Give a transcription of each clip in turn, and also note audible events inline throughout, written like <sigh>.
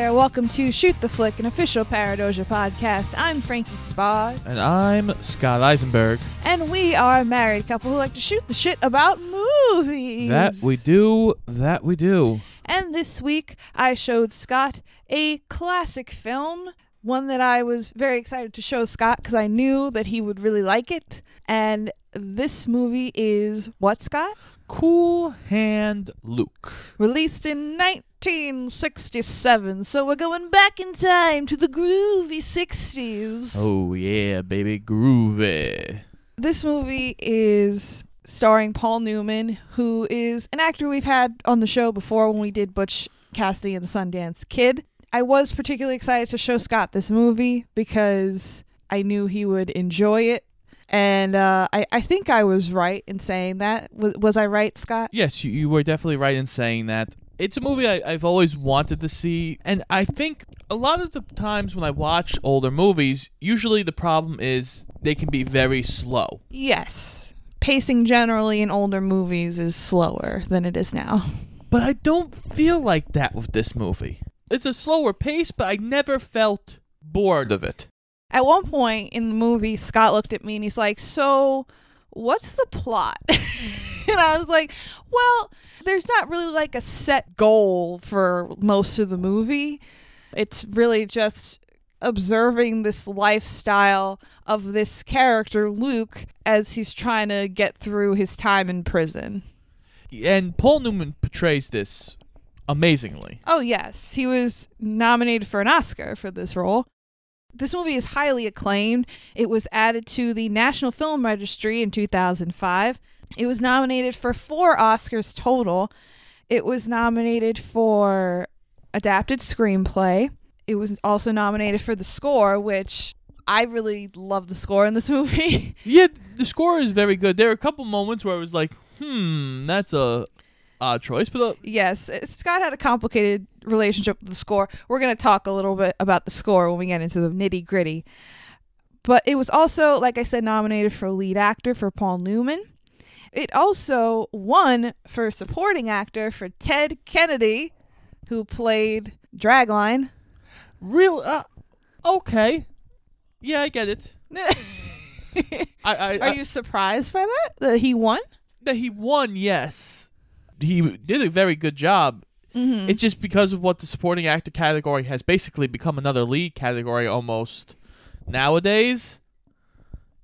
there, welcome to Shoot the Flick, an official Paradoja podcast. I'm Frankie Sparks. And I'm Scott Eisenberg. And we are a married couple who like to shoot the shit about movies. That we do. That we do. And this week, I showed Scott a classic film, one that I was very excited to show Scott because I knew that he would really like it. And this movie is what, Scott? Cool Hand Luke. Released in 1967. So we're going back in time to the groovy 60s. Oh yeah, baby, groovy. This movie is starring Paul Newman, who is an actor we've had on the show before when we did Butch Cassidy and the Sundance Kid. I was particularly excited to show Scott this movie because I knew he would enjoy it. And uh, I, I think I was right in saying that. Was, was I right, Scott? Yes, you, you were definitely right in saying that. It's a movie I, I've always wanted to see, and I think a lot of the times when I watch older movies, usually the problem is they can be very slow. Yes. Pacing generally in older movies is slower than it is now. But I don't feel like that with this movie. It's a slower pace, but I never felt bored of it. At one point in the movie, Scott looked at me and he's like, So, what's the plot? <laughs> and I was like, Well, there's not really like a set goal for most of the movie. It's really just observing this lifestyle of this character, Luke, as he's trying to get through his time in prison. And Paul Newman portrays this amazingly. Oh, yes. He was nominated for an Oscar for this role. This movie is highly acclaimed. It was added to the National Film Registry in 2005. It was nominated for four Oscars total. It was nominated for Adapted Screenplay. It was also nominated for the score, which I really love the score in this <laughs> movie. Yeah, the score is very good. There are a couple moments where I was like, hmm, that's a odd choice, but uh, yes, Scott had a complicated relationship with the score. We're going to talk a little bit about the score when we get into the nitty gritty. But it was also, like I said, nominated for lead actor for Paul Newman. It also won for supporting actor for Ted Kennedy, who played Dragline. real. Uh, okay, yeah, I get it. <laughs> I, I, Are I- you surprised by that? That he won? that he won? Yes, he did a very good job. Mm-hmm. It's just because of what the supporting actor category has basically become another lead category almost nowadays.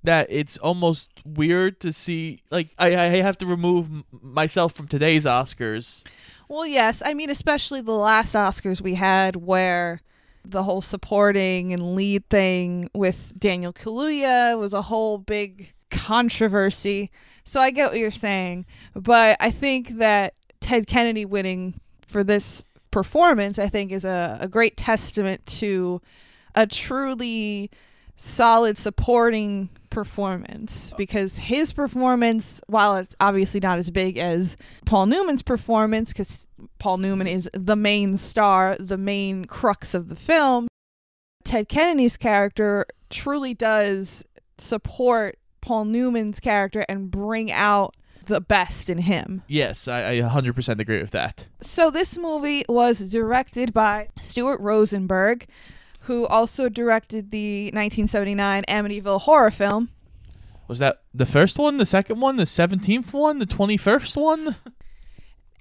That it's almost weird to see. Like I, I have to remove myself from today's Oscars. Well, yes. I mean, especially the last Oscars we had where the whole supporting and lead thing with Daniel Kaluuya was a whole big controversy. So I get what you're saying. But I think that Ted Kennedy winning for this performance, I think, is a, a great testament to a truly solid supporting performance oh. because his performance while it's obviously not as big as Paul Newman's performance cuz Paul Newman is the main star, the main crux of the film, Ted Kennedy's character truly does support Paul Newman's character and bring out the best in him. Yes, I, I 100% agree with that. So this movie was directed by Stuart Rosenberg, who also directed the 1979 Amityville horror film. Was that the first one, the second one, the 17th one, the 21st one?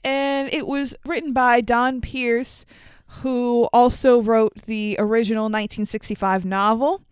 And it was written by Donn Pearce, who also wrote the original 1965 novel.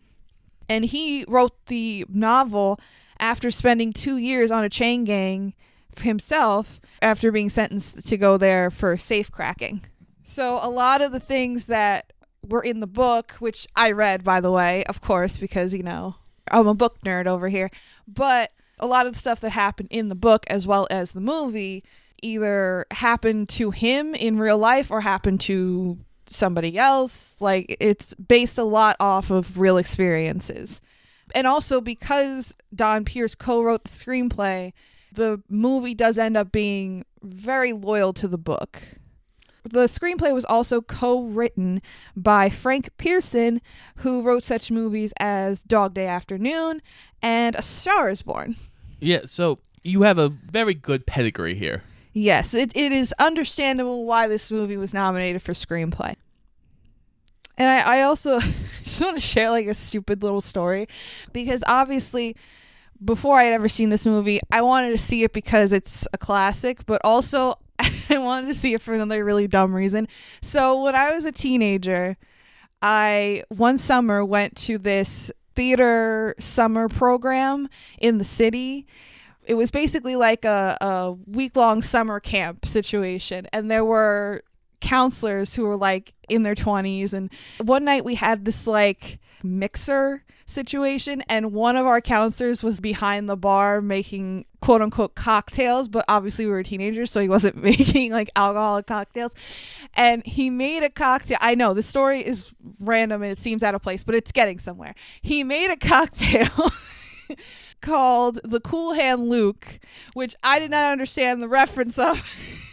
And he wrote the novel after spending two years on a chain gang himself after being sentenced to go there for safe cracking. So a lot of the things that were in the book, which I read by the way, of course, because you know, I'm a book nerd over here, but a lot of the stuff that happened in the book as well as the movie either happened to him in real life or happened to somebody else. Like it's based a lot off of real experiences. And also because Donn Pearce co-wrote the screenplay, the movie does end up being very loyal to the book. The screenplay was also co-written by Frank Pierson, who wrote such movies as Dog Day Afternoon and A Star is Born. Yeah, so you have a very good pedigree here. Yes, it, it is understandable why this movie was nominated for screenplay. And I, I also <laughs> just want to share like a stupid little story because obviously before I had ever seen this movie, I wanted to see it because it's a classic, but also <laughs> I wanted to see it for another really dumb reason. So when I was a teenager, I one summer went to this theater summer program in the city. It was basically like a, a week long summer camp situation, and there were counselors who were like in their 20s. And one night we had this like mixer situation, and one of our counselors was behind the bar making quote unquote cocktails, but obviously we were teenagers, so he wasn't <laughs> making like alcoholic cocktails. And he made a cocktail. I know the story is random and it seems out of place, but it's getting somewhere. He made a <laughs> cocktail. called the Cool Hand Luke, which I did not understand the reference of <laughs>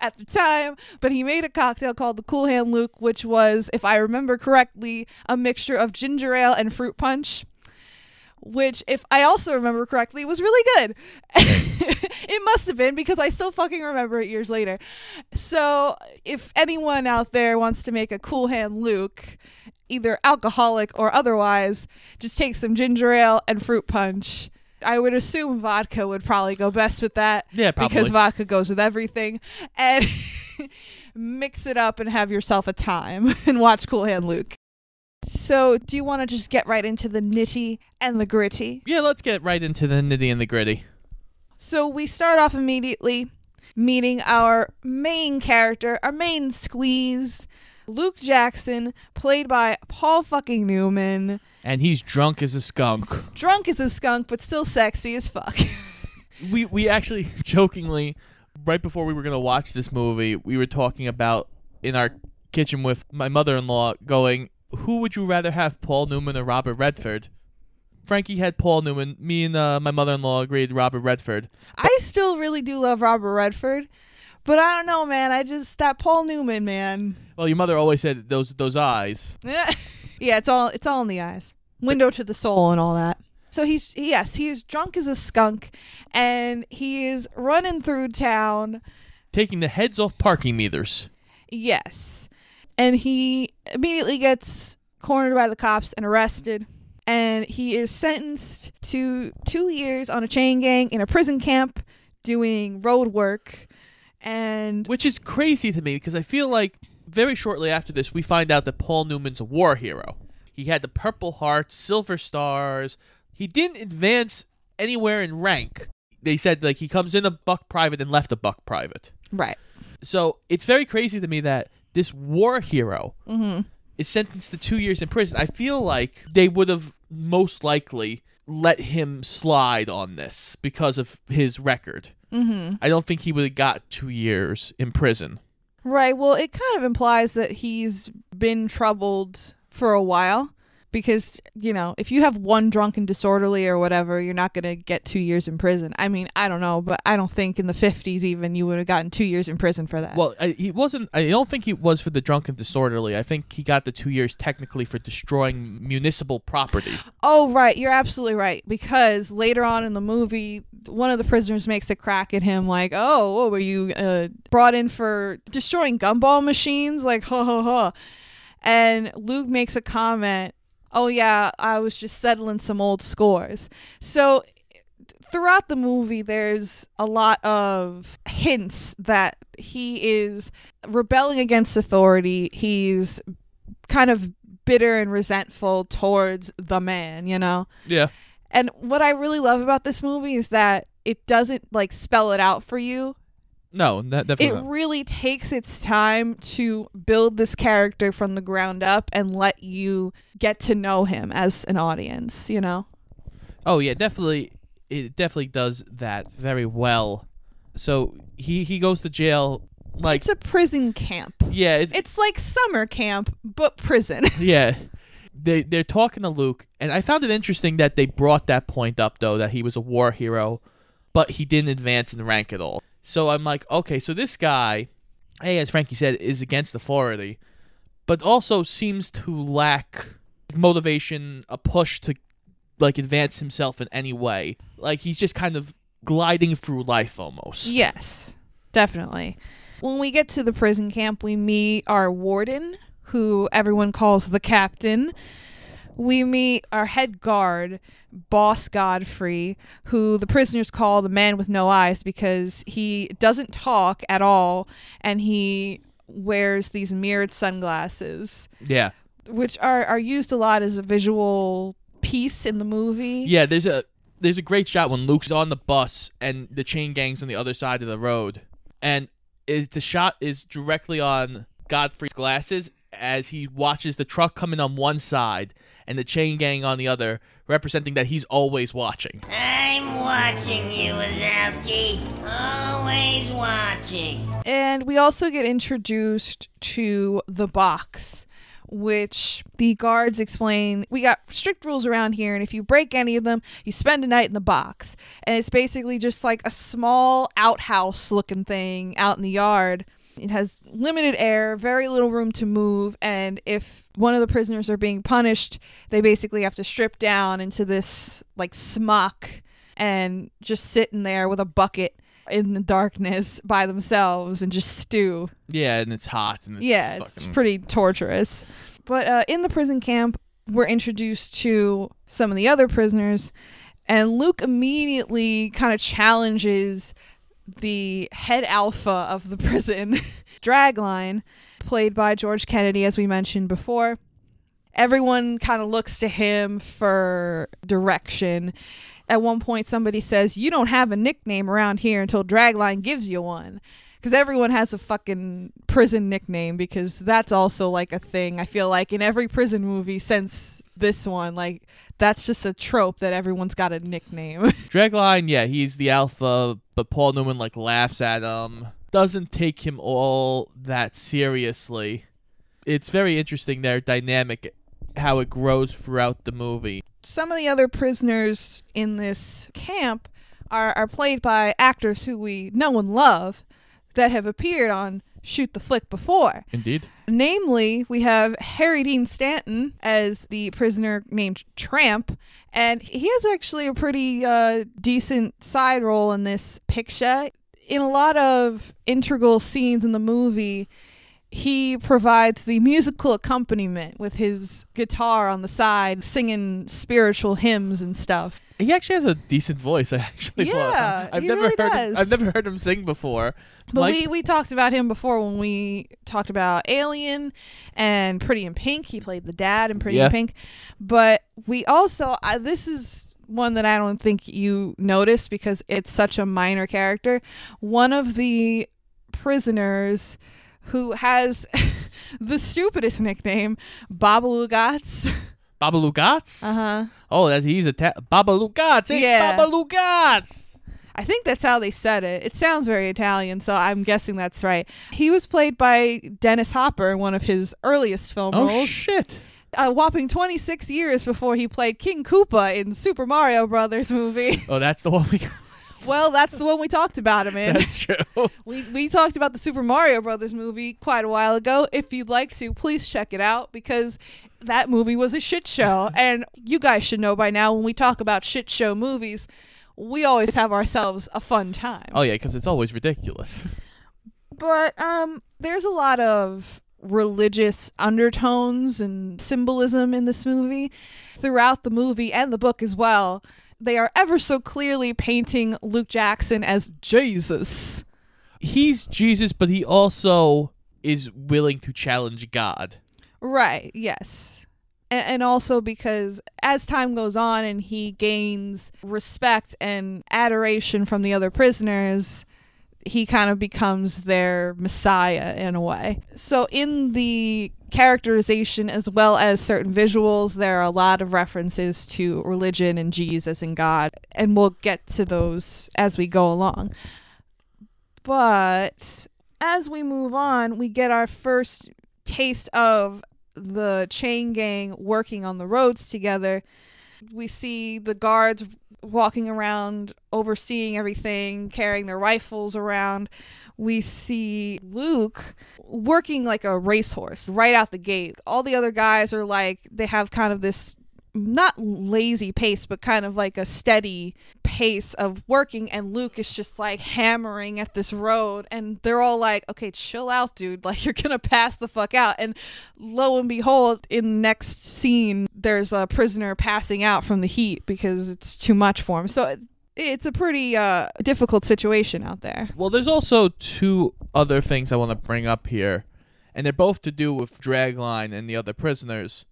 at the time, but he made a cocktail called the Cool Hand Luke, which was, if I remember correctly, a mixture of ginger ale and fruit punch. Which, if I also remember correctly, was really good. <laughs> it must have been because I still fucking remember it years later. So, if anyone out there wants to make a Cool Hand Luke, either alcoholic or otherwise, just take some ginger ale and fruit punch. I would assume vodka would probably go best with that. Yeah, probably. Because vodka goes with everything. And <laughs> mix it up and have yourself a time <laughs> and watch Cool Hand Luke. So, do you want to just get right into the nitty and the gritty? yeah, let's get right into the nitty and the gritty. So, we start off immediately meeting our main character, our main squeeze, Luke Jackson, played by Paul fucking Newman. And he's drunk as a skunk. Drunk as a skunk, but still sexy as fuck. <laughs> we we actually <laughs> jokingly right before we were going to watch this movie, we were talking about in our kitchen with my mother-in-law going, "Who would you rather have, Paul Newman or Robert Redford?" Frankie had Paul Newman. Me and uh, my mother-in-law agreed Robert Redford. I still really do love Robert Redford, but I don't know, man. I just that Paul Newman, man. Well, your mother always said those those eyes. <laughs> yeah, it's all it's all in the eyes. Window to the soul and all that. So he's yes, he's drunk as a skunk and he is running through town. Taking the heads off parking meters. Yes. And he immediately gets cornered by the cops and arrested. And he is sentenced to two years on a chain gang in a prison camp doing road work. And Which is crazy to me because I feel like very shortly after this, we find out that Paul Newman's a war hero. He had the Purple Heart, Silver Stars. He didn't advance anywhere in rank. They said like he comes in a buck private and left a buck private. right. So it's very crazy to me that this war hero Mhm. is sentenced to two years in prison. I feel like they would have most likely let him slide on this because of his record. Mhm. I don't think he would have got two years in prison. Right. Well, it kind of implies that he's been troubled for a while because, you know, if you have one drunken disorderly or whatever, you're not going to get 2 years in prison. I mean, I don't know, but I don't think in the 50s even you would have gotten 2 years in prison for that. Well, I, he wasn't. I don't think he was for the drunken disorderly. I think he got the two years technically for destroying municipal property. Oh, right. You're absolutely right. Because later on in the movie, one of the prisoners makes a crack at him, like, oh, what were you uh, brought in for destroying gumball machines? Like, <laughs> ha ha ha. And Luke makes a comment, oh, yeah, I was just settling some old scores. So throughout the movie, there's a lot of hints that he is rebelling against authority. He's kind of bitter and resentful towards the man, you know? Yeah. And what I really love about this movie is that it doesn't like spell it out for you. No, that definitely. It not. really takes its time to build this character from the ground up and let you get to know him as an audience, you know? Oh yeah, definitely. It definitely does that very well. So he he goes to jail. Like it's a prison camp. yeah, it, It's like summer camp, but prison. <laughs> yeah. They they're talking to Luke, and I found it interesting that they brought that point up though that he was a war hero, but he didn't advance in rank at all. So I'm like, okay, so this guy, hey, as Frankie said, is against authority, but also seems to lack motivation, a push to like advance himself in any way. Like he's just kind of gliding through life almost. yes, definitely. When we get to the prison camp, we meet our warden, who everyone calls the captain. We meet our head guard, Boss Godfrey, who the prisoners call the man with no eyes because he doesn't talk at all and he wears these mirrored sunglasses, Yeah. which are, are used a lot as a visual piece in the movie. Yeah, there's a there's a great shot when Luke's on the bus and the chain gang's on the other side of the road. And is the shot is directly on Godfrey's glasses as he watches the truck coming on one side and the chain gang on the other, representing that he's always watching. I'm watching you, Wazowski. Always watching. And we also get introduced to the box, which the guards explain we got strict rules around here, and if you break any of them, you spend a night in the box. And it's basically just like a small outhouse looking thing out in the yard. It has limited air, very little room to move, and if one of the prisoners are being punished, they basically have to strip down into this like smock and just sit in there with a bucket in the darkness by themselves and just stew. Yeah, and it's hot and it's yeah, it's pretty torturous. But uh, in the prison camp, we're introduced to some of the other prisoners, and Luke immediately kind of challenges the head alpha of the <laughs> prison, Dragline, played by George Kennedy, as we mentioned before. Everyone kind of looks to him for direction. At one point, somebody says, You don't have a nickname around here until Dragline gives you one. Because everyone has a fucking prison nickname, because that's also like a thing. I feel like in every prison movie since this one, like that's just a trope that everyone's got a nickname. <laughs> Dragline, yeah, he's the alpha, but Paul Newman like laughs at him. Doesn't take him all that seriously. It's very interesting their dynamic how it grows throughout the movie. Some of the other prisoners in this camp are, are played by actors who we know and love that have appeared on Shoot the Flick before. Indeed. Namely, we have Harry Dean Stanton as the prisoner named Tramp, and he has actually a pretty uh, decent side role in this picture. In a lot of integral scenes in the movie, he provides the musical accompaniment with his guitar on the side, singing spiritual hymns and stuff. He actually has a decent voice. <laughs> I actually. Yeah, I've he never really heard does. Him, I've never heard him sing before. But Like- we, we talked about him before when we talked about Alien and Pretty in Pink. He played the dad in Pretty Yeah. in Pink. But we also, uh, this is one that I don't think you noticed because it's such a minor character. One of the prisoners who has <laughs> the stupidest nickname, Babalugats. <laughs> Babalugats? Uh huh. Oh, that he's a ta- Babalu Gats. Hey, Yeah. Babalugats. I think that's how they said it. It sounds very Italian, so I'm guessing that's right. He was played by Dennis Hopper in one of his earliest film Oh roles. Oh shit. a whopping 26 years before he played King Koopa in Super Mario Brothers movie. Oh, that's the one we. <laughs> well, that's the one we talked about him in. that's true. <laughs> we we talked about the Super Mario Brothers movie quite a while ago. If you'd like to, please check it out because that movie was a shit show. <laughs> and you guys should know by now when we talk about shit show movies, we always have ourselves a fun time. Oh yeah, because it's always ridiculous. But um there's a lot of religious undertones and symbolism in this movie throughout the movie and the book as well. They are ever so clearly painting Luke Jackson as Jesus. He's Jesus, but he also is willing to challenge God. Right, yes. And, and also because as time goes on and he gains respect and adoration from the other prisoners, he kind of becomes their messiah in a way. So, in the characterization as well as certain visuals, there are a lot of references to religion and Jesus and God, and we'll get to those as we go along. But as we move on, we get our first taste of the chain gang working on the roads together. We see the guards walking around, overseeing everything, carrying their rifles around. We see Luke working like a racehorse right out the gate. All the other guys are like, they have kind of this not lazy pace, but kind of like a steady pace of working. And Luke is just like hammering at this road. And they're all like, okay, chill out, dude. <laughs> Like, you're going to pass the fuck out. And lo and behold, in the next scene, there's a prisoner passing out from the heat because it's too much for him. So it's a pretty uh, difficult situation out there. Well, there's also two other things I want to bring up here, and they're both to do with Dragline and the other prisoners.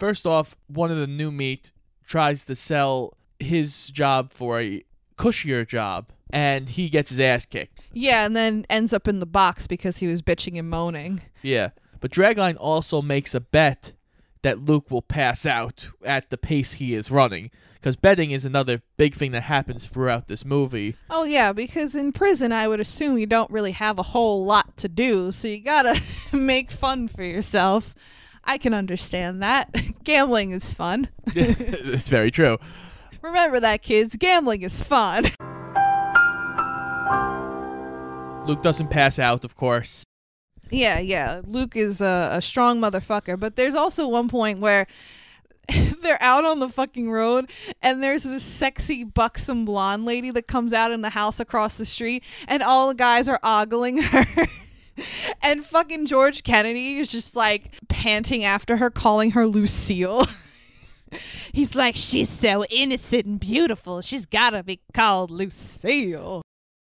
First off, one of the new meat tries to sell his job for a cushier job, and he gets his ass kicked. Yeah, and then ends up in the box because he was bitching and moaning. Yeah, but Dragline also makes a bet that Luke will pass out at the pace he is running, because betting is another big thing that happens throughout this movie. Oh yeah, because in prison I would assume you don't really have a whole lot to do, so you gotta <laughs> make fun for yourself. I can understand that. <laughs> Gambling is fun. <laughs> it's very true. Remember that, kids. Gambling is fun. <laughs> Luke doesn't pass out, of course. yeah, yeah. Luke is a, a strong motherfucker, but there's also one point where they're out on the fucking road and there's this sexy buxom blonde lady that comes out in the house across the street and all the guys are ogling her <laughs> and fucking george kennedy is just like panting after her calling her lucille <laughs> he's like she's so innocent and beautiful she's gotta be called lucille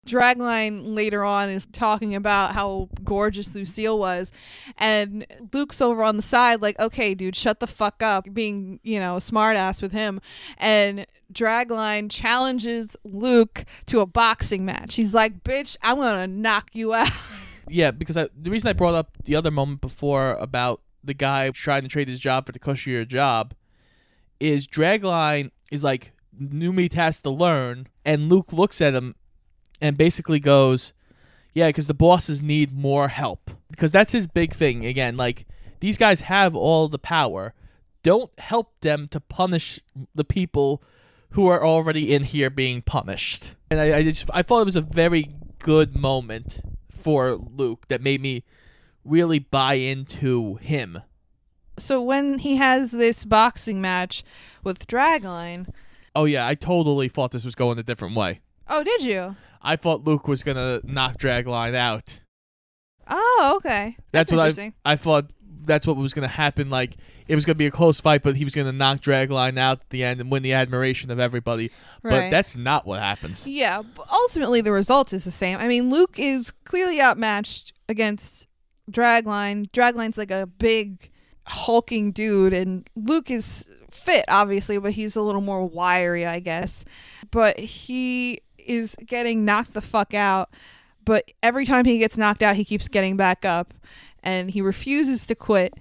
Dragline later on is talking about how gorgeous Lucille was, and Luke's over on the side, like, okay, dude, shut the fuck up, being, you know, smartass with him. And Dragline challenges Luke to a boxing match. He's like, bitch, I'm gonna knock you out. <laughs> Yeah, because I, the reason I brought up the other moment before about the guy trying to trade his job for the cushier job is Dragline is like new meat has to learn, and Luke looks at him and basically goes, "Yeah, because the bosses need more help." Because that's his big thing. Again, like these guys have all the power. Don't help them to punish the people who are already in here being punished. And I, I just I thought it was a very good moment for Luke that made me really buy into him. so when he has this boxing match with Dragline, Oh yeah, I totally thought this was going a different way. oh, did you? I thought Luke was gonna knock Dragline out. Oh, okay. That's, That's, what interesting. I I thought. That's what was gonna happen. Like it was gonna be a close fight, but he was gonna knock Dragline out at the end and win the admiration of everybody. But that's not what happens. Yeah, but ultimately the result is the same. I mean, Luke is clearly outmatched against Dragline. Dragline's like a big hulking dude and Luke is fit obviously, but he's a little more wiry, I guess. But he is getting knocked the fuck out. But every time he gets knocked out, he keeps getting back up and he refuses to quit.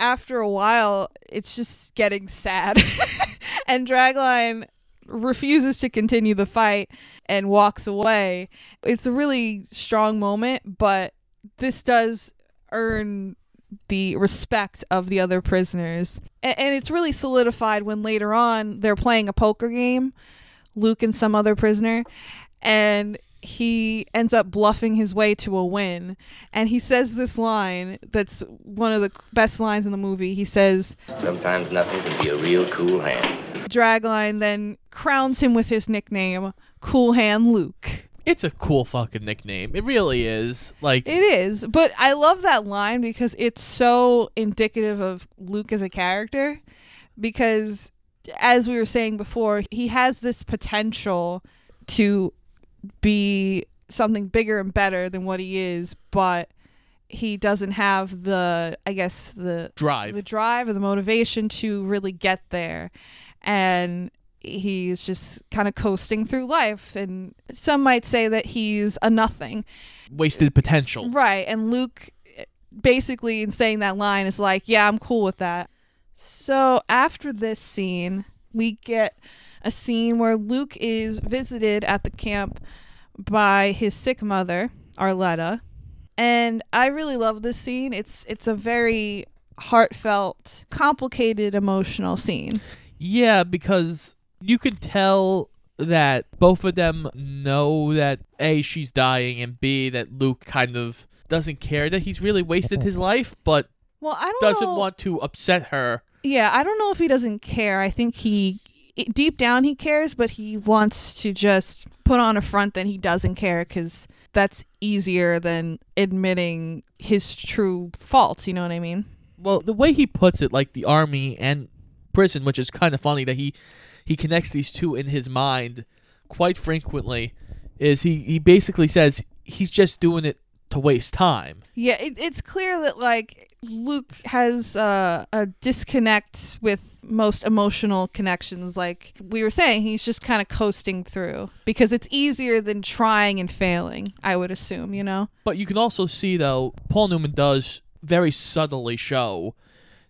After a while, it's just getting sad. <laughs> and Dragline refuses to continue the fight and walks away. It's a really strong moment, but this does earn the respect of the other prisoners. A- And, it's really solidified when later on they're playing a poker game, Luke and some other prisoner, and he ends up bluffing his way to a win. And he says this line that's one of the best lines in the movie. He says, Sometimes nothing can be a real cool hand. Dragline then crowns him with his nickname, Cool Hand Luke. It's a cool fucking nickname. It really is. Like It is, but I love that line because it's so indicative of Luke as a character. Because, as we were saying before, he has this potential to be something bigger and better than what he is, but he doesn't have the, I guess, the drive. the drive or the motivation to really get there and he's just kind of coasting through life and some might say that he's a nothing Wasted potential. right and luke basically in saying that line is like yeah i'm cool with that so after this scene we get a scene where luke is visited at the camp by his sick mother arletta. And i really love this scene. It's it's a very heartfelt complicated emotional scene. Yeah, because you can tell that both of them know that A, she's dying, and B, that Luke kind of doesn't care that he's really wasted his life, but well i don't doesn't know want to upset her. Yeah, I don't know if he doesn't care. I think he deep down he cares, but he wants to just put on a front that he doesn't care cuz that's easier than admitting his true faults, you know what I mean? Well, the way he puts it, like the army and prison, which is kind of funny that he he connects these two in his mind quite frequently, is he he basically says he's just doing it to waste time. Yeah, it, it's clear that like Luke has uh, a disconnect with most emotional connections. Like we were saying, he's just kind of coasting through because it's easier than trying and failing. I would assume, you know. But you can also see though, Paul Newman does very subtly show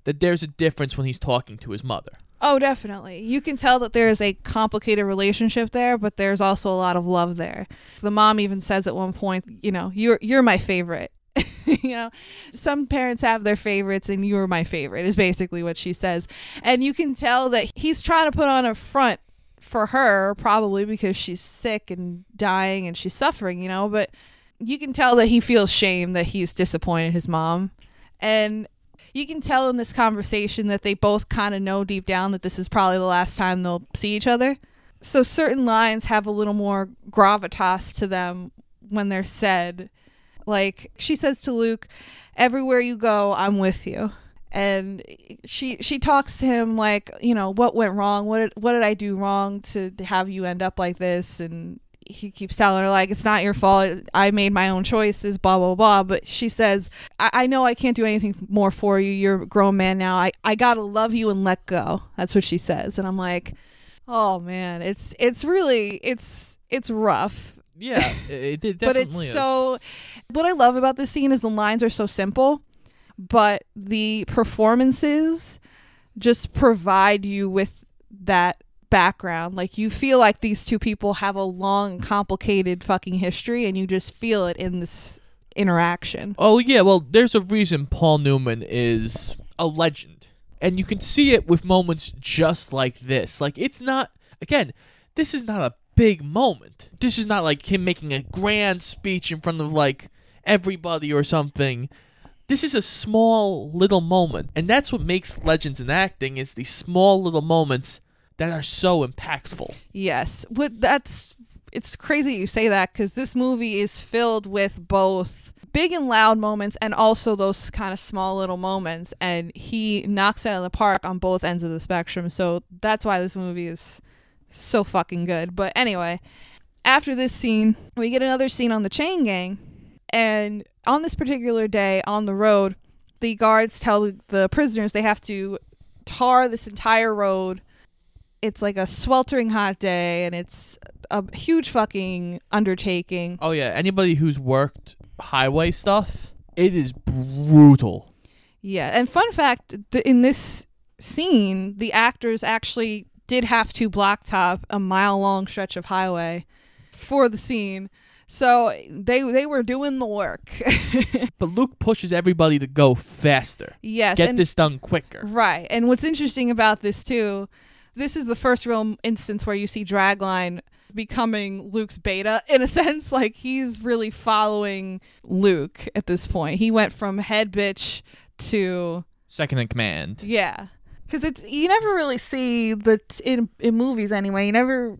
that there's a difference when he's talking to his mother. Oh, definitely. You can tell that there is a complicated relationship there, but there's also a lot of love there. The mom even says at one point, you know, you're you're my favorite. <laughs> you know, some parents have their favorites and you're my favorite is basically what she says. And you can tell that he's trying to put on a front for her probably because she's sick and dying and she's suffering, you know, but you can tell that he feels shame that he's disappointed his mom. And you can tell in this conversation that they both kind of know deep down that this is probably the last time they'll see each other. So certain lines have a little more gravitas to them when they're said. Like she says to Luke, "Everywhere you go, I'm with you." And she she talks to him like, you know, what went wrong? What did, what did I do wrong to have you end up like this? And he keeps telling her like it's not your fault. I made my own choices blah blah blah. But she says I-, I, know i can't do anything more for you. You're a grown man now. I-, I gotta love you and let go. That's what she says. And i'm like oh man. It's it's really it's it's rough. Yeah <laughs> it, it but it's is. so what i love about this scene is the lines are so simple but the performances just provide you with that background. Like you feel like these two people have a long, complicated fucking history, and you just feel it in this interaction. Oh yeah, well, there's a reason Paul Newman is a legend, and you can see it with moments just like this. Like it's not again, this is not a big moment. This is not like him making a grand speech in front of like everybody or something. This is a small little moment, and that's what makes legends in acting is these small little moments that are so impactful. Yes, what that's it's crazy you say that because this movie is filled with both big and loud moments and also those kind of small little moments and he knocks it out of the park on both ends of the spectrum. So that's why this movie is so fucking good. But anyway after this scene we get another scene on the chain gang and on this particular day on the road the guards tell the prisoners they have to tar this entire road it's like a sweltering hot day and it's a huge fucking undertaking. Oh yeah, anybody who's worked highway stuff, it is brutal. Yeah, and fun fact, the, in this scene, the actors actually did have to blacktop a mile long stretch of highway for the scene. So they they were doing the work. <laughs> but Luke pushes everybody to go faster. Yes, get this done quicker. Right. And what's interesting about this too this is the first real instance where you see Dragline becoming Luke's beta in a <laughs> sense. Like he's really following Luke at this point. He went from head bitch to second in command. Yeah, because it's you never really see the in in movies anyway. You never.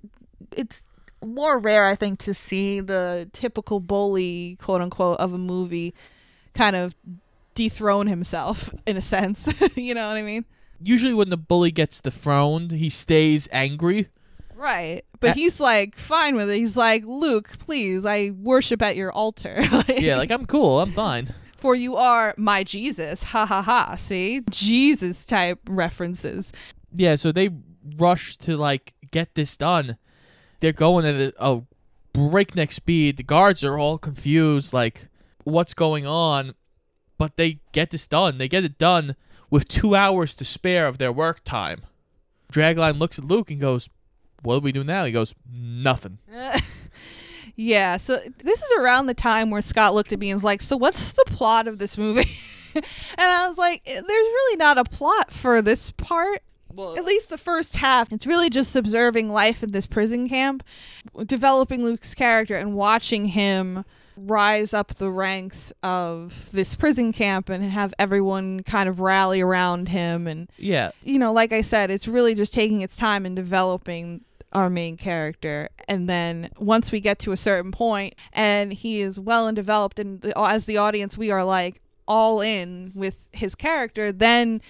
It's more rare, I think, to see the typical bully, quote unquote, of a movie kind of dethrone himself in a sense. <laughs> you know what I mean? Usually when the bully gets dethroned, he stays angry. Right. But uh, he's like fine with it. He's like, Luke, please, I worship at your altar. <laughs> yeah, like I'm cool. I'm fine. <laughs> For you are my Jesus. Ha ha ha. See? Jesus type references. Yeah, so they rush to like get this done. They're going at a, a breakneck speed. The guards are all confused, like, what's going on? But they get this done. They get it done with two hours to spare of their work time. Dragline looks at Luke and goes, What do we do now? He goes, Nothing. <laughs> yeah, so this is around the time where Scott looked at me and was like, So what's the plot of this movie? <laughs> and I was like, eh, There's really not a plot for this part. Well, at least the first half, it's really just observing life in this prison camp, developing Luke's character and watching him rise up the ranks of this prison camp and have everyone kind of rally around him and Yeah. you know, like I said, it's really just taking its time in developing our main character. And then once we get to a certain point and he is well and developed, and the, as the audience, we are like all in with his character, then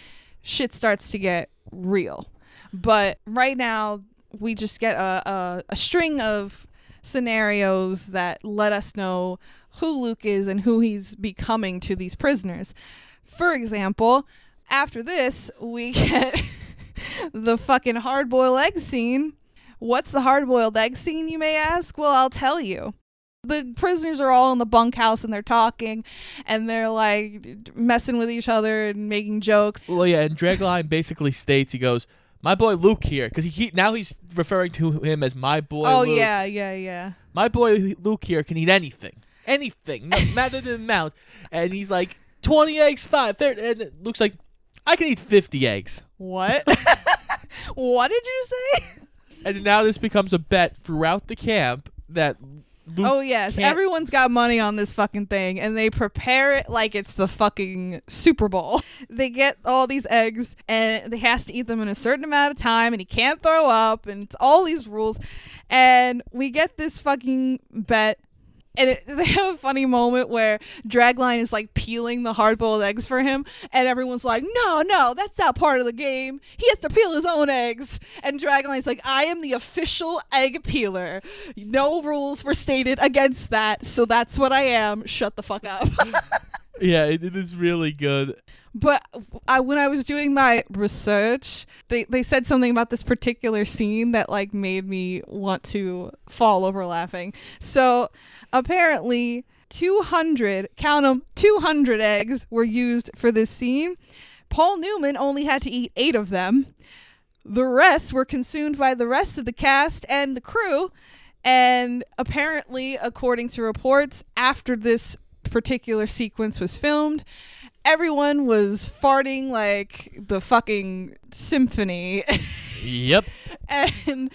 shit starts to get real. But right now, we just get a, a, a string of scenarios that let us know who Luke is and who he's becoming to these prisoners. For example, after this, we <laughs> get the fucking hard boiled egg scene. What's the hard boiled egg scene, you may ask? Well, I'll tell you. The prisoners are all in the bunkhouse and they're talking and they're like messing with each other and making jokes. Well, yeah, and Dragline basically states he goes, "My boy Luke here," because he, he now he's referring to him as my boy. oh, Luke. yeah, yeah, yeah. my boy Luke here can eat anything, anything, no <laughs> matter the amount. And he's like, 20 eggs, five, 30, and it looks like I can eat 50 eggs. What? <laughs> <laughs> what did you say? And now this becomes a bet throughout the camp that Luke Oh yes, can't- everyone's got money on this fucking thing, and they prepare it like it's the fucking Super Bowl. <laughs> They get all these eggs, and they has to eat them in a certain amount of time, and he can't throw up, and it's all these rules. And we get this fucking bet. And it, <laughs> they have a funny moment where Dragline is like peeling the hard boiled eggs for him, and everyone's like, No, no, that's not part of the game. He has to peel his own eggs. And Dragline's like, I am the official egg peeler. No rules were stated against that, so that's what I am. Shut the fuck up. <laughs> Yeah, it, it is really good. But I, when I was doing my research, they, they said something about this particular scene that like made me want to fall over laughing. So apparently, 200 count them 200 eggs were used for this scene. Paul Newman only had to eat eight of them. The rest were consumed by the rest of the cast and the crew. And apparently, according to reports, after this particular sequence was filmed, everyone was farting like the fucking symphony. <laughs> Yep. and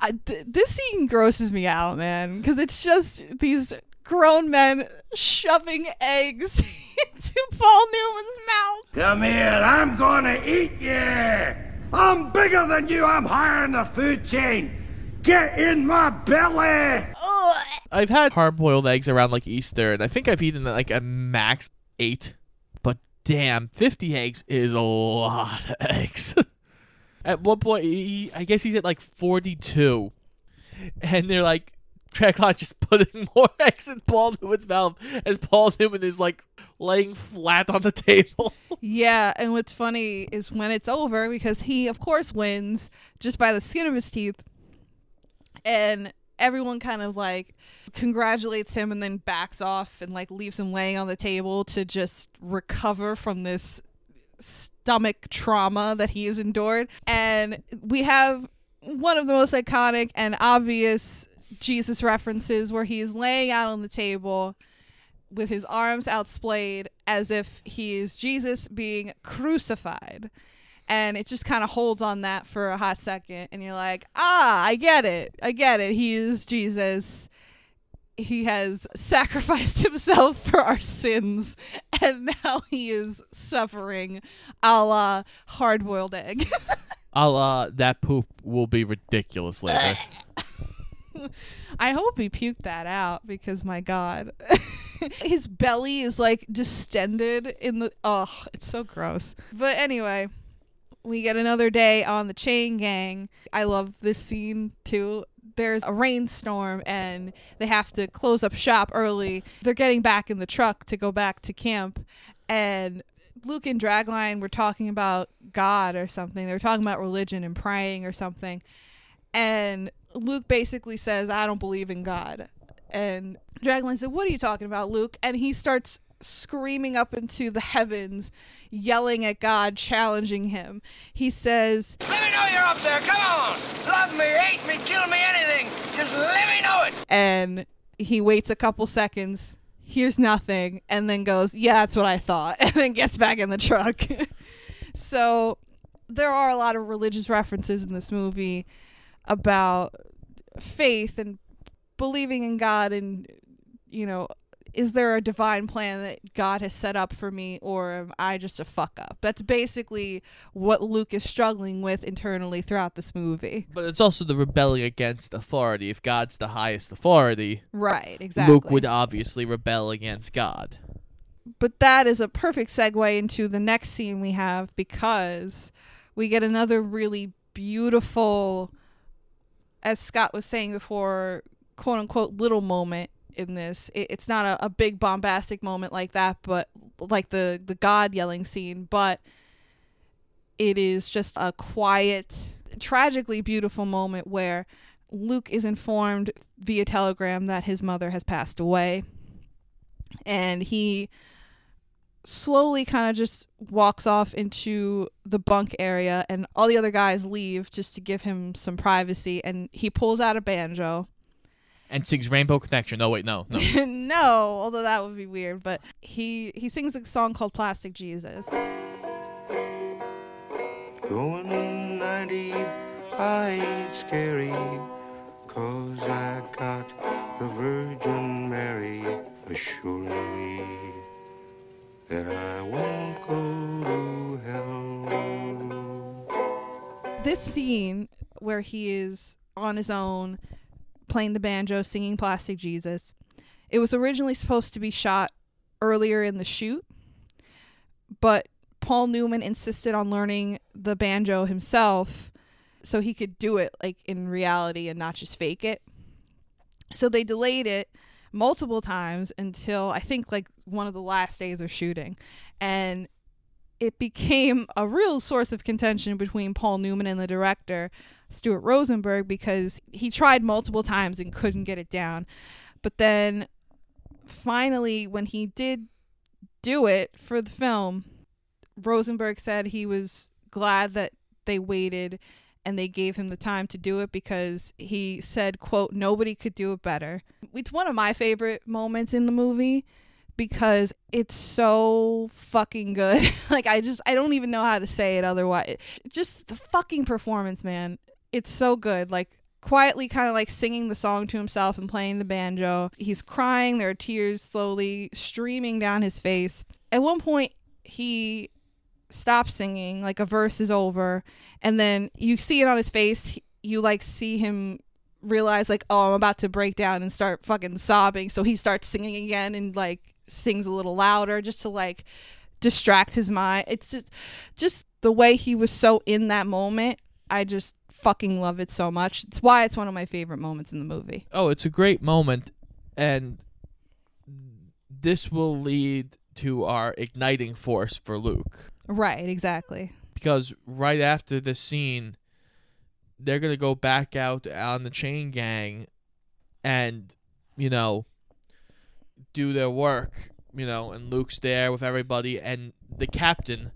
I, th- this scene grosses me out, man, because it's just these grown men shoving eggs <laughs> into Paul Newman's mouth. Come here, I'm gonna eat you! I'm bigger than you, I'm higher in the food chain! Get in my belly! Ugh. I've had hard boiled eggs around like Easter, and I think I've eaten like a max eight. But damn, 50 eggs is a lot of eggs. <laughs> at one point, he, I guess he's at like 42. And they're like, Dracula just <laughs> putting more eggs in Paul Newman's mouth as Paul Newman is like laying flat on the <laughs> table. Yeah, and what's funny is when it's over, because he, of course, wins just by the skin of his teeth, and everyone kind of like congratulates him and then backs off and like leaves him laying on the table to just recover from this stomach trauma that he has endured. And we have one of the most iconic and obvious Jesus references where he is laying out on the table with his arms outsplayed as if he is Jesus being crucified. And it just kind of holds on that for a hot second. And you're like, ah, I get it. I get it. He is Jesus. He has sacrificed <laughs> himself for our sins. And now he is suffering a la hard boiled egg. <laughs> A la that poop will be ridiculous later. <laughs> I hope he puked that out because my god. His belly is like distended in the oh, it's so gross. But anyway, we get another day on the chain gang. I love this scene too. There's a rainstorm and they have to close up shop early. They're getting back in the truck to go back to camp and Luke and Dragline were talking about God or something. They were talking about religion and praying or something. And Luke basically says, I don't believe in God. And Dragline said, What are you talking about, Luke? And he starts screaming up into the heavens, yelling at God, challenging him. He says, Let me know you're up there, come on! Love me, hate me, kill me, anything! Just let me know it! and he waits a couple seconds, hears nothing, and then goes, Yeah, that's what I thought, <laughs> and then gets back in the truck. <laughs> so there are a lot of religious references in this movie about faith and believing in God and, you know, is there a divine plan that God has set up for me, or am I just a fuck up? That's basically what Luke is struggling with internally throughout this movie. But it's also the rebelling against authority. If God's the highest authority, Right, exactly. Luke would obviously rebel against God. but that is a perfect segue into the next scene we have because we get another really beautiful, as Scott was saying before, quote unquote, little moment in this. It, it's not a, a big bombastic moment like that, but like the, the God yelling scene, but it is just a quiet, tragically beautiful moment where Luke is informed via telegram that his mother has passed away. And he slowly kind of just walks off into the bunk area and all the other guys leave just to give him some privacy and he pulls out a banjo And sings Rainbow Connection. No, wait, no, no. <laughs> no although that would be weird but he he sings a song called plastic jesus Going 90, I ain't scary, cause I got the Virgin Mary assuring me that I won't go to hell. this scene where he is on his own playing the banjo singing plastic jesus. It was originally supposed to be shot earlier in the shoot but paul newman insisted on learning the banjo himself so he could do it like in reality and not just fake it. So they delayed it multiple times until i think like one of the last days of shooting. And it became a real source of contention between Paul Newman and the director, Stuart Rosenberg, because he tried multiple times and couldn't get it down. But then finally, when he did do it for the film, Rosenberg said he was glad that they waited and they gave him the time to do it because he said quote nobody could do it better it's one of my favorite moments in the movie because it's so fucking good. <laughs> like I just I don't even know how to say it otherwise. Just the fucking performance, man. It's so good. Like quietly kind of like singing the song to himself and playing the banjo. He's crying, there are tears slowly streaming down his face. At one point he stops singing, like a verse is over, and then you see it on his face. You like see him realize like oh i'm about to break down and start fucking sobbing so he starts singing again and like sings a little louder just to like distract his mind. It's just just the way he was so in that moment i just fucking love it so much. It's why it's one of my favorite moments in the movie. Oh, it's a great moment, and this will lead to our igniting force for Luke. right exactly. Because right after this scene, they're gonna go back out on the chain gang, and you know, do their work. You know, and Luke's there with everybody, and the captain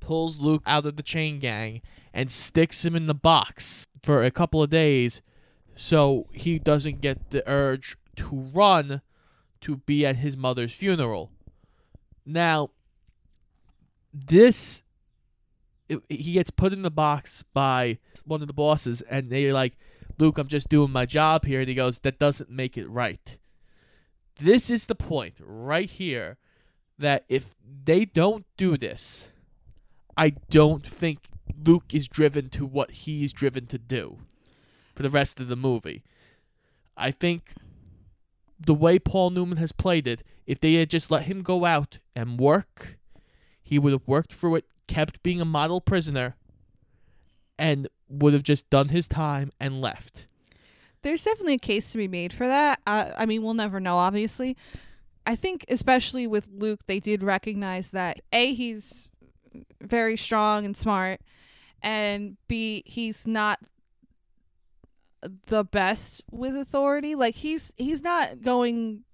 pulls Luke out of the chain gang and sticks him in the box for a couple of days so he doesn't get the urge to run to be at his mother's funeral. Now, this it, he gets put in the box by one of the bosses, and they're like, "Luke, I'm just doing my job here," and he goes, "That doesn't make it right." This is the point right here that if they don't do this, I don't think Luke is driven to what he's driven to do for the rest of the movie. I think the way Paul Newman has played it, if they had just let him go out and work, he would have worked through it, kept being a model prisoner, and would have just done his time and left. There's definitely a case to be made for that. Uh, I mean, we'll never know, obviously. I think, especially with Luke, they did recognize that A, he's very strong and smart, and B, he's not the best with authority. Like he's he's not going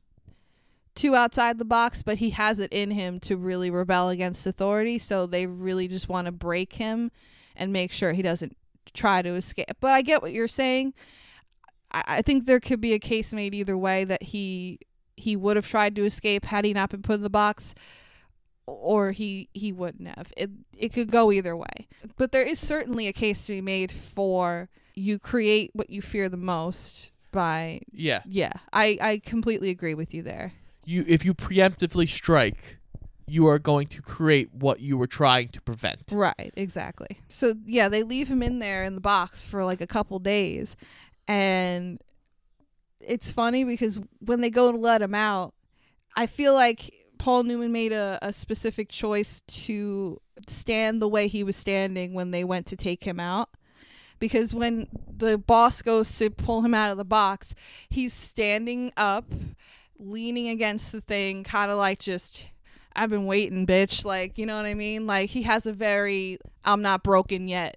too outside the box, but he has it in him to really rebel against authority. So they really just want to break him and make sure he doesn't try to escape. But I get what you're saying. I, I think there could be a case made either way that he he would have tried to escape had he not been put in the box or he he wouldn't have it it could go either way but there is certainly a case to be made for you create what you fear the most by Yeah. yeah i i completely agree with you there you if you preemptively strike, you are going to create what you were trying to prevent. Right, exactly. So yeah, they leave him in there in the box for like a couple days and it's funny because when they go to let him out, I feel like Paul Newman made a, a specific choice to stand the way he was standing when they went to take him out. Because when the boss goes to pull him out of the box, he's standing up, leaning against the thing, kind of like just, I've been waiting, bitch. Like, you know what I mean? Like, he has a very, I'm not broken yet,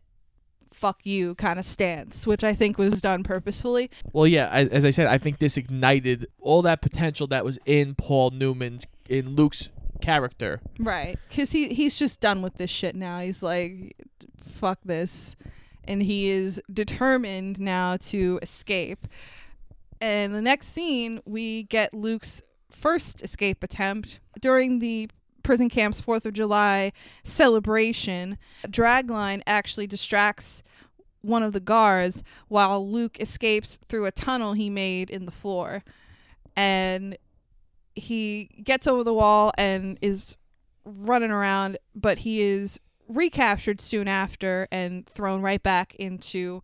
fuck you kind of stance, which I think was done purposefully. Well, yeah, I, as I said, I think this ignited all that potential that was in Paul Newman's in Luke's character. Right. Because he, he's just done with this shit now. He's like, fuck this. And he is determined now to escape. And the next scene, we get Luke's first escape attempt during the prison camp's 4th of July celebration. Dragline actually distracts one of the guards while Luke escapes through a tunnel he made in the floor. And he gets over the wall and is running around, but he is recaptured soon after and thrown right back into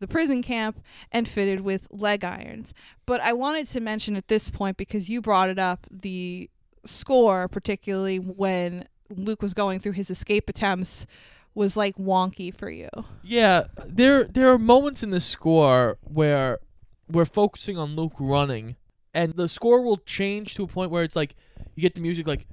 the prison camp and fitted with leg irons. But I wanted to mention at this point because you brought it up the score, particularly when Luke was going through his escape attempts, was like wonky for you. Yeah, there there are moments in the score where we're focusing on Luke running, and the score will change to a point where it's like you get the music like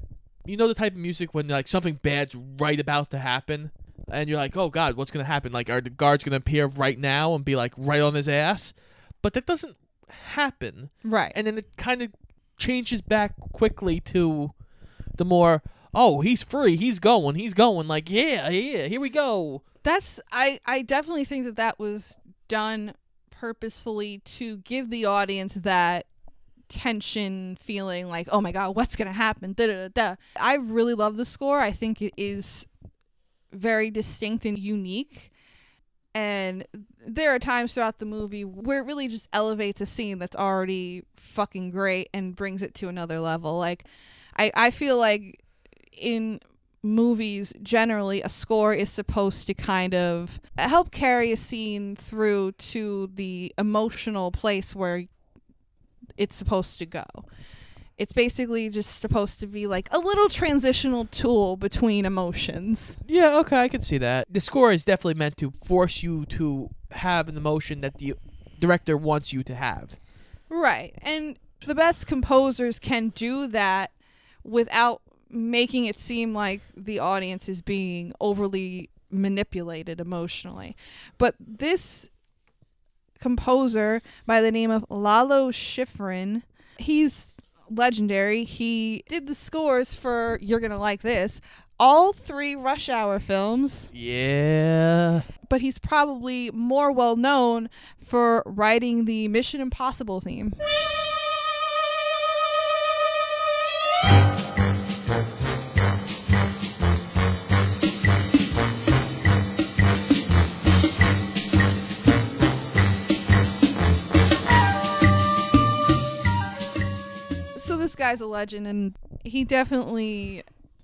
you know the type of music when like something bad's right about to happen, and you're like, oh god, what's gonna happen? Like, are the guards gonna appear right now and be like right on his ass? But that doesn't happen, Right. and then it kind of changes back quickly to the more oh he's free. He's going. He's going. Like yeah yeah here we go. That's I I definitely think that that was done purposefully to give the audience that tension feeling like oh my god what's gonna happen? Da, da, da, da. i really love the score. I think it is very distinct and unique. And there are times throughout the movie where it really just elevates a scene that's already fucking great and brings it to another level. Like i i feel like in movies generally a score is supposed to kind of help carry a scene through to the emotional place where it's supposed to go. It's basically just supposed to be like a little transitional tool between emotions. Yeah okay i can see that. The score is definitely meant to force you to have an emotion that the director wants you to have. Right and the best composers can do that without making it seem like the audience is being overly manipulated emotionally. But this composer by the name of Lalo Schifrin, he's legendary. He did the scores for You're Gonna Like This, all three Rush Hour films, yeah but he's probably more well known for writing the Mission Impossible theme. Guy's a legend, and he definitely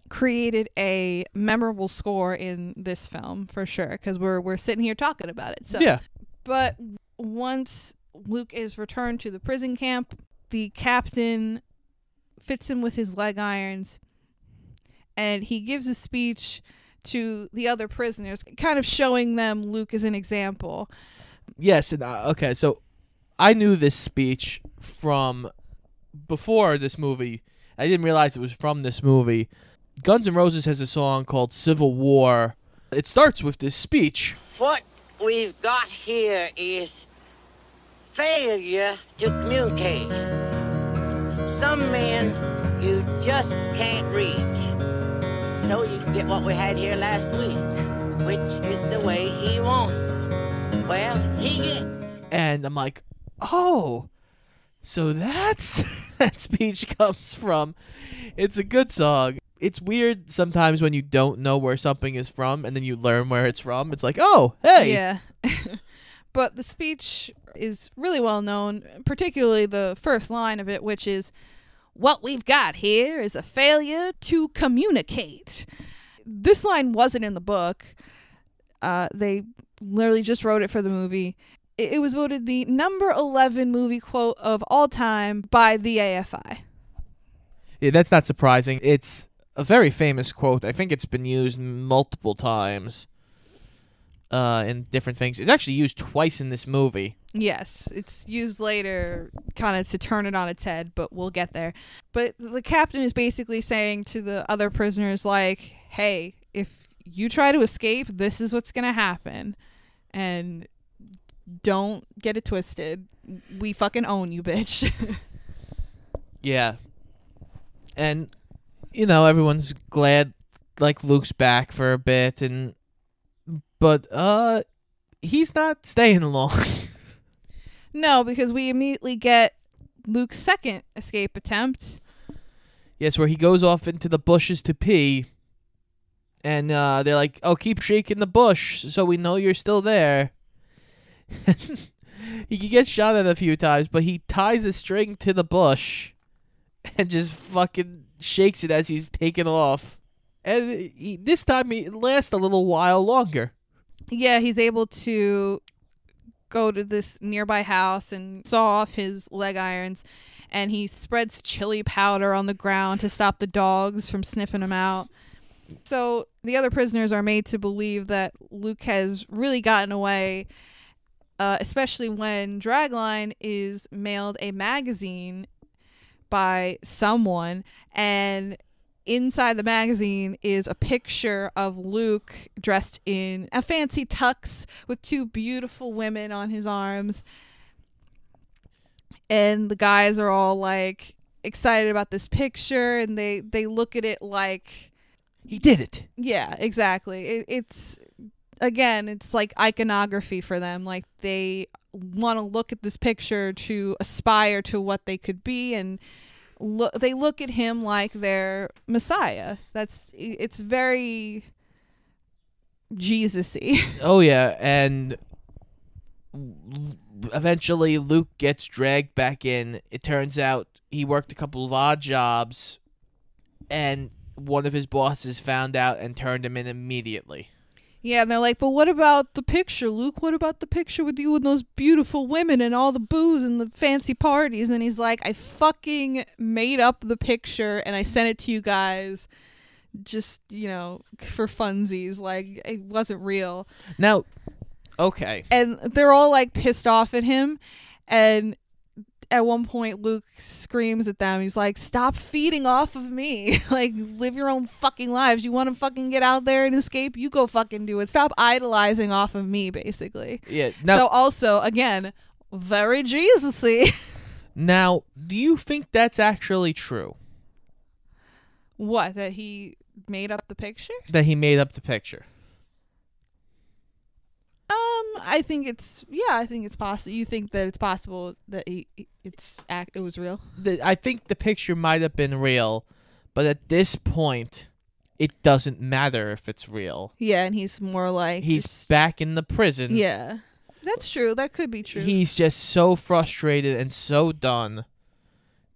created a memorable score in this film for sure. Because we're we're sitting here talking about it. So yeah but once Luke is returned to the prison camp, the captain fits him with his leg irons and he gives a speech to the other prisoners, kind of showing them Luke as an example. yes and uh, okay so i knew this speech from before this movie i didn't realize it was from this movie guns n' roses has a song called civil war it starts with this speech What we've got here is failure to communicate. Some men you just can't reach. So you get what we had here last week, which is the way he wants it. Well, he gets. it. and I'm like, oh, so that's <laughs> that speech comes from. It's a good song. It's weird sometimes when you don't know where something is from and then you learn where it's from. It's like, oh, hey, Yeah. <laughs> but the speech is really well known, particularly the first line of it, which is What we've got here is a failure to communicate. This line wasn't in the book. Uh, they literally just wrote it for the movie. It, was voted the number 11 movie quote of all time by the AFI. Yeah, that's not surprising. It's a very famous quote. I think it's been used multiple times uh, in different things. It's actually used twice in this movie. Yes, it's used later kind of to turn it on its head, but we'll get there. But the captain is basically saying to the other prisoners, like, hey, if you try to escape, this is what's going to happen. And don't get it twisted. We fucking own you, bitch. <laughs> Yeah. And you know, everyone's glad like Luke's back for a bit and but uh he's not staying long. <laughs> no, because we immediately get Luke's second escape attempt. yes, where he goes off into the bushes to pee. And uh they're like, "Oh, keep shaking the bush so we know you're still there." <laughs> he can get shot at a few times, but he ties a string to the bush and just fucking shakes it as he's taking off. And he, this time he lasts a little while longer. Yeah, he's able to go to this nearby house and saw off his leg irons and he spreads chili powder on the ground to stop the dogs from sniffing him out. So the other prisoners are made to believe that Luke has really gotten away, uh, especially when Dragline is mailed a magazine by someone and inside the magazine is a picture of Luke dressed in a fancy tux with two beautiful women on his arms. And the guys are all like excited about this picture and they they look at it like He did it. yeah, exactly. It, it's again, it's like iconography for them. Like they want to look at this picture to aspire to what they could be, and look. They look at him like their messiah. That's it's very Jesus-y. <laughs> Oh yeah, and eventually Luke gets dragged back in. It turns out he worked a couple of odd jobs, and one of his bosses found out and turned him in immediately. Yeah, and they're like, but what about the picture, Luke? What about the picture with you and those beautiful women and all the booze and the fancy parties? And he's like, I fucking made up the picture and I sent it to you guys just, you know, for funsies. Like, it wasn't real. Now, okay, And they're all like pissed off at him. And at one point, Luke screams at them. He's like, Stop feeding off of me. <laughs> like, live your own fucking lives. You want to fucking get out there and escape? You go fucking do it. Stop idolizing off of me, basically. yeah. Now, so, also, again, very Jesus y. <laughs> now, do you think that's actually true what? That he made up the picture? that he made up the picture? I think it's yeah. I think it's possible. You think that it's possible that he it's act it was real? The, I think the picture might have been real, but at this point, it doesn't matter if it's real. Yeah, and he's more like He's just- back in the prison. Yeah, that's true. That could be true. He's just so frustrated and so done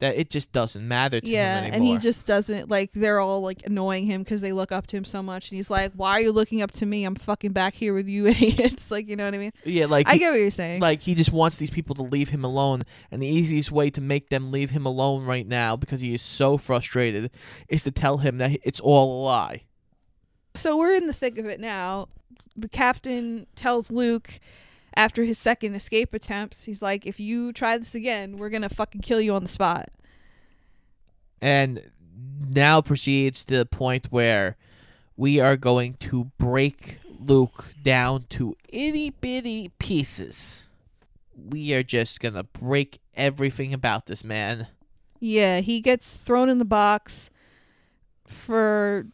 that it just doesn't matter to yeah, him anymore. and he just doesn't like. They're all like annoying him because they look up to him so much, and he's like, "Why are you looking up to me? I'm fucking back here with you <laughs> idiots." Like, you know what I mean? yeah, like I he, get what you're saying. like he just wants these people to leave him alone, and the easiest way to make them leave him alone right now because he is so frustrated is to tell him that it's all a lie. so we're in the thick of it now. The captain tells Luke after his second escape attempt, he's like, "If you try this again, we're gonna fucking kill you on the spot." and now proceeds to the point where we are going to break Luke down to itty bitty pieces. We are just gonna break everything about this man. Yeah, he gets thrown in the box for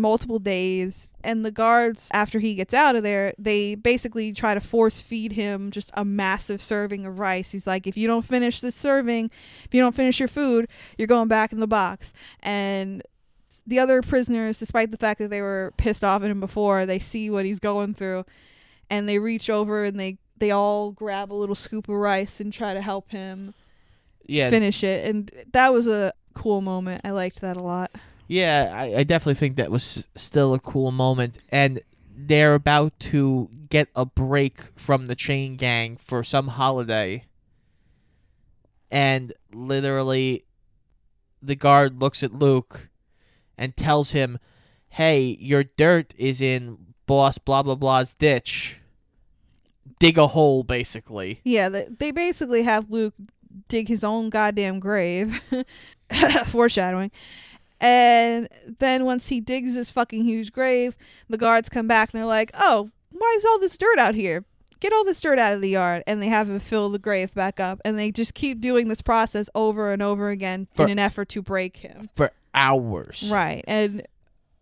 multiple days and the guards after he gets out of there they basically try to force feed him just a massive serving of rice he's like if you don't finish this serving if you don't finish your food you're going back in the box and the other prisoners despite the fact that they were pissed off at him before they see what he's going through and they reach over and they they all grab a little scoop of rice and try to help him Yeah, finish it and that was a cool moment. I liked that a lot. Yeah, I, I definitely think that was still a cool moment. And they're about to get a break from the chain gang for some holiday. And literally, the guard looks at Luke and tells him, Hey, your dirt is in boss blah blah blah's ditch. Dig a hole, basically. Yeah, they, they basically have Luke dig his own goddamn grave. <laughs> Foreshadowing. And then once he digs this fucking huge grave, the guards come back and they're like, "Oh, why is all this dirt out here? Get all this dirt out of the yard." And they have him fill the grave back up, and they just keep doing this process over and over again For- in an effort to break him. For hours. Right. And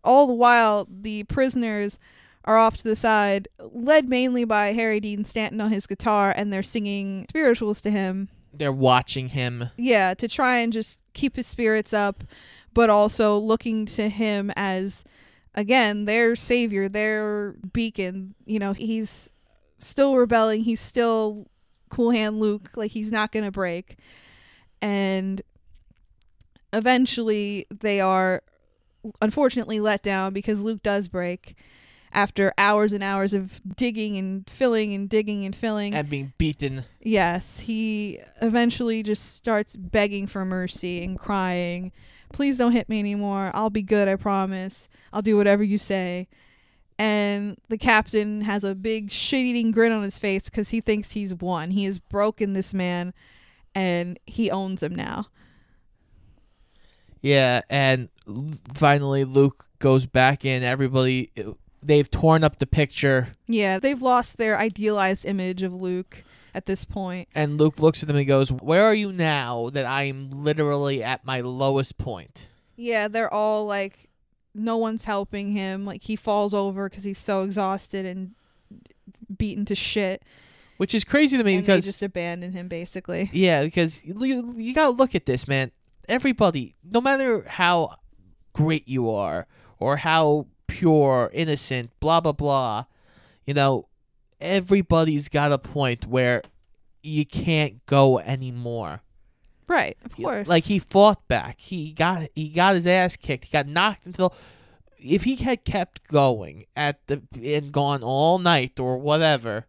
all the while, the prisoners are off to the side, led mainly by Harry Dean Stanton on his guitar, and they're singing spirituals to him. They're watching him. Yeah, to try and just keep his spirits up, but also looking to him as, again, their savior, their beacon. You know, he's still rebelling. He's still Cool Hand Luke. Like, he's not going to break. And eventually, they are unfortunately let down because Luke does break after hours and hours of digging and filling and digging and filling. And being beaten. Yes, he eventually just starts begging for mercy and crying. Please don't hit me anymore. I'll be good, I promise. I'll do whatever you say. And the captain has a big shit eating grin on his face because he thinks he's won. He has broken this man and he owns him now. Yeah, and finally Luke goes back in. Everybody, they've torn up the picture, Yeah, they've lost their idealized image of Luke at this point. and Luke looks at them and goes, "Where are you now that I am literally at my lowest point?" Yeah, they're all like, no one's helping him. Like, he falls over because he's so exhausted and beaten to shit. Which is crazy to me and because they just abandon him, basically. yeah, because you, you gotta look at this, man. Everybody, no matter how great you are or how pure, innocent, blah blah blah, you know, everybody's got a point where you can't go anymore. Right, of course. Like he fought back. He got he got his ass kicked. He got knocked until if he had kept going at the and gone all night or whatever,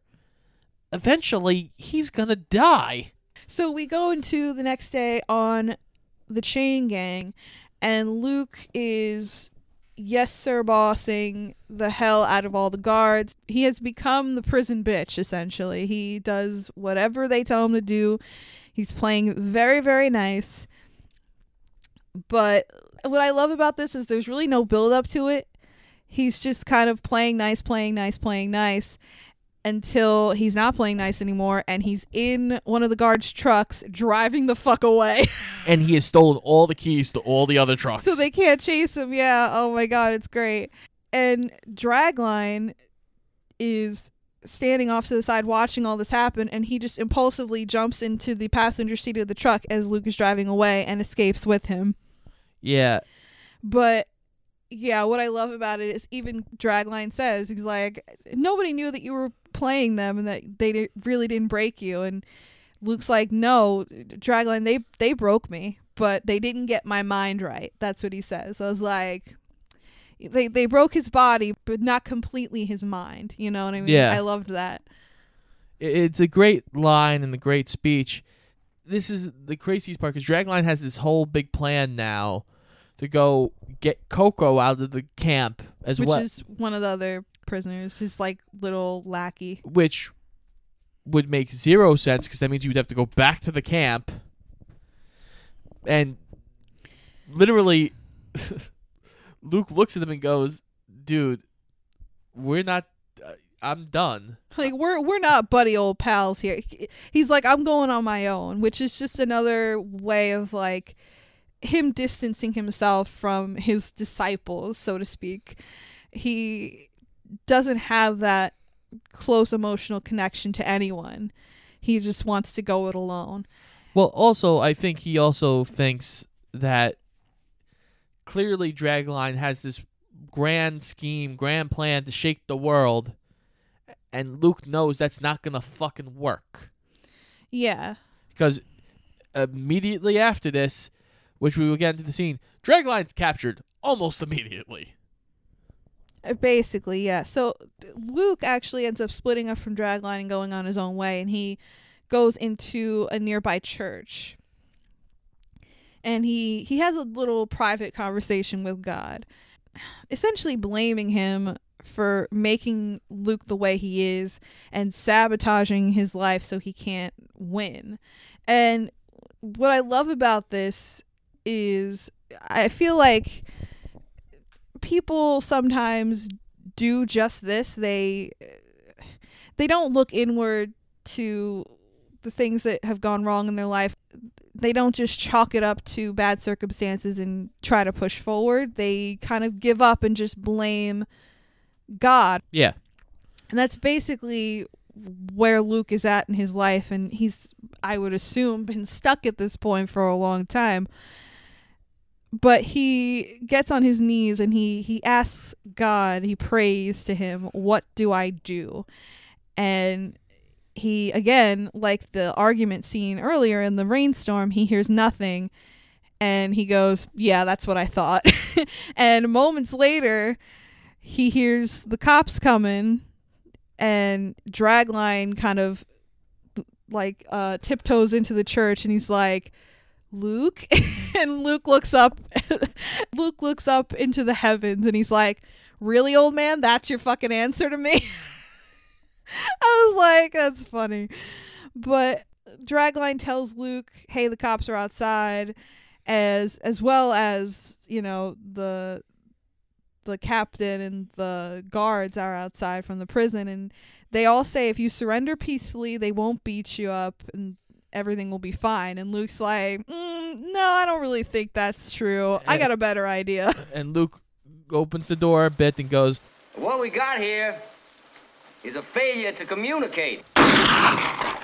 eventually he's gonna die. So we go into the next day on the chain gang, and Luke is yes sir bossing the hell out of all the guards. He has become the prison bitch essentially. He does whatever they tell him to do. He's playing very very nice. But what I love about this is there's really no build up to it. He's just kind of playing nice, playing nice, playing nice until he's not playing nice anymore and he's in one of the guards' trucks driving the fuck away. <laughs> And he has stolen all the keys to all the other trucks. so they can't chase him. Yeah. Oh my god, it's great. And Dragline is standing off to the side watching all this happen and he just impulsively jumps into the passenger seat of the truck as Luke is driving away and escapes with him. Yeah. But yeah, what I love about it is even Dragline says he's like nobody knew that you were playing them and that they di- really didn't break you and Luke's like no Dragline they they broke me but they didn't get my mind right. That's what he says. I was like they they broke his body but not completely his mind. You know what I mean? Yeah. I loved that. It's a great line and a great speech. This is the craziest part because Dragline has this whole big plan now to go get Coco out of the camp as Which well. Which is one of the other prisoners, his like little lackey. which would make zero sense because that means you would have to go back to the camp and literally <laughs> luke looks at him and goes dude we're not uh, i'm done <laughs> Like we're we're not buddy old pals here. He's like I'm going on my own, which is just another way of like him distancing himself from his disciples, so to speak. He doesn't have that close emotional connection to anyone. He just wants to go it alone. well also i think he also thinks that clearly dragline has this grand scheme grand plan to shake the world and luke knows that's not gonna fucking work Yeah. because immediately after this, which we will get into the scene. Dragline's captured almost immediately. Uh, Basically, yeah. So Luke actually ends up splitting up from Dragline and going on his own way, and he goes into a nearby church. And he he has a little private conversation with God, essentially blaming him for making Luke the way he is and sabotaging his life so he can't win. And what I love about this is I feel like people sometimes do just this. They they don't look inward to the things that have gone wrong in their life. They don't just chalk it up to bad circumstances and try to push forward. They kind of give up and just blame God. Yeah. And that's basically where Luke is at in his life and he's I would assume been stuck at this point for a long time. But he gets on his knees and he he asks God, he prays to him, "What do I do?" And he again, like the argument scene earlier in the rainstorm, he hears nothing and he goes, "Yeah, that's what I thought." <laughs> and moments later, he hears the cops coming and dragline kind of like uh tiptoes into the church and he's like luke <laughs> and luke looks up <laughs> luke looks up into the heavens and he's like really old man? That's your fucking answer to me? <laughs> I was like that's funny. But dragline tells luke hey the cops are outside as as well as you know the the captain and the guards are outside from the prison and they all say if you surrender peacefully they won't beat you up and everything will be fine. And luke's like mm, no i don't really think that's true. I got a better idea. <laughs> And Luke opens the door a bit and goes, What we got here is a failure to communicate.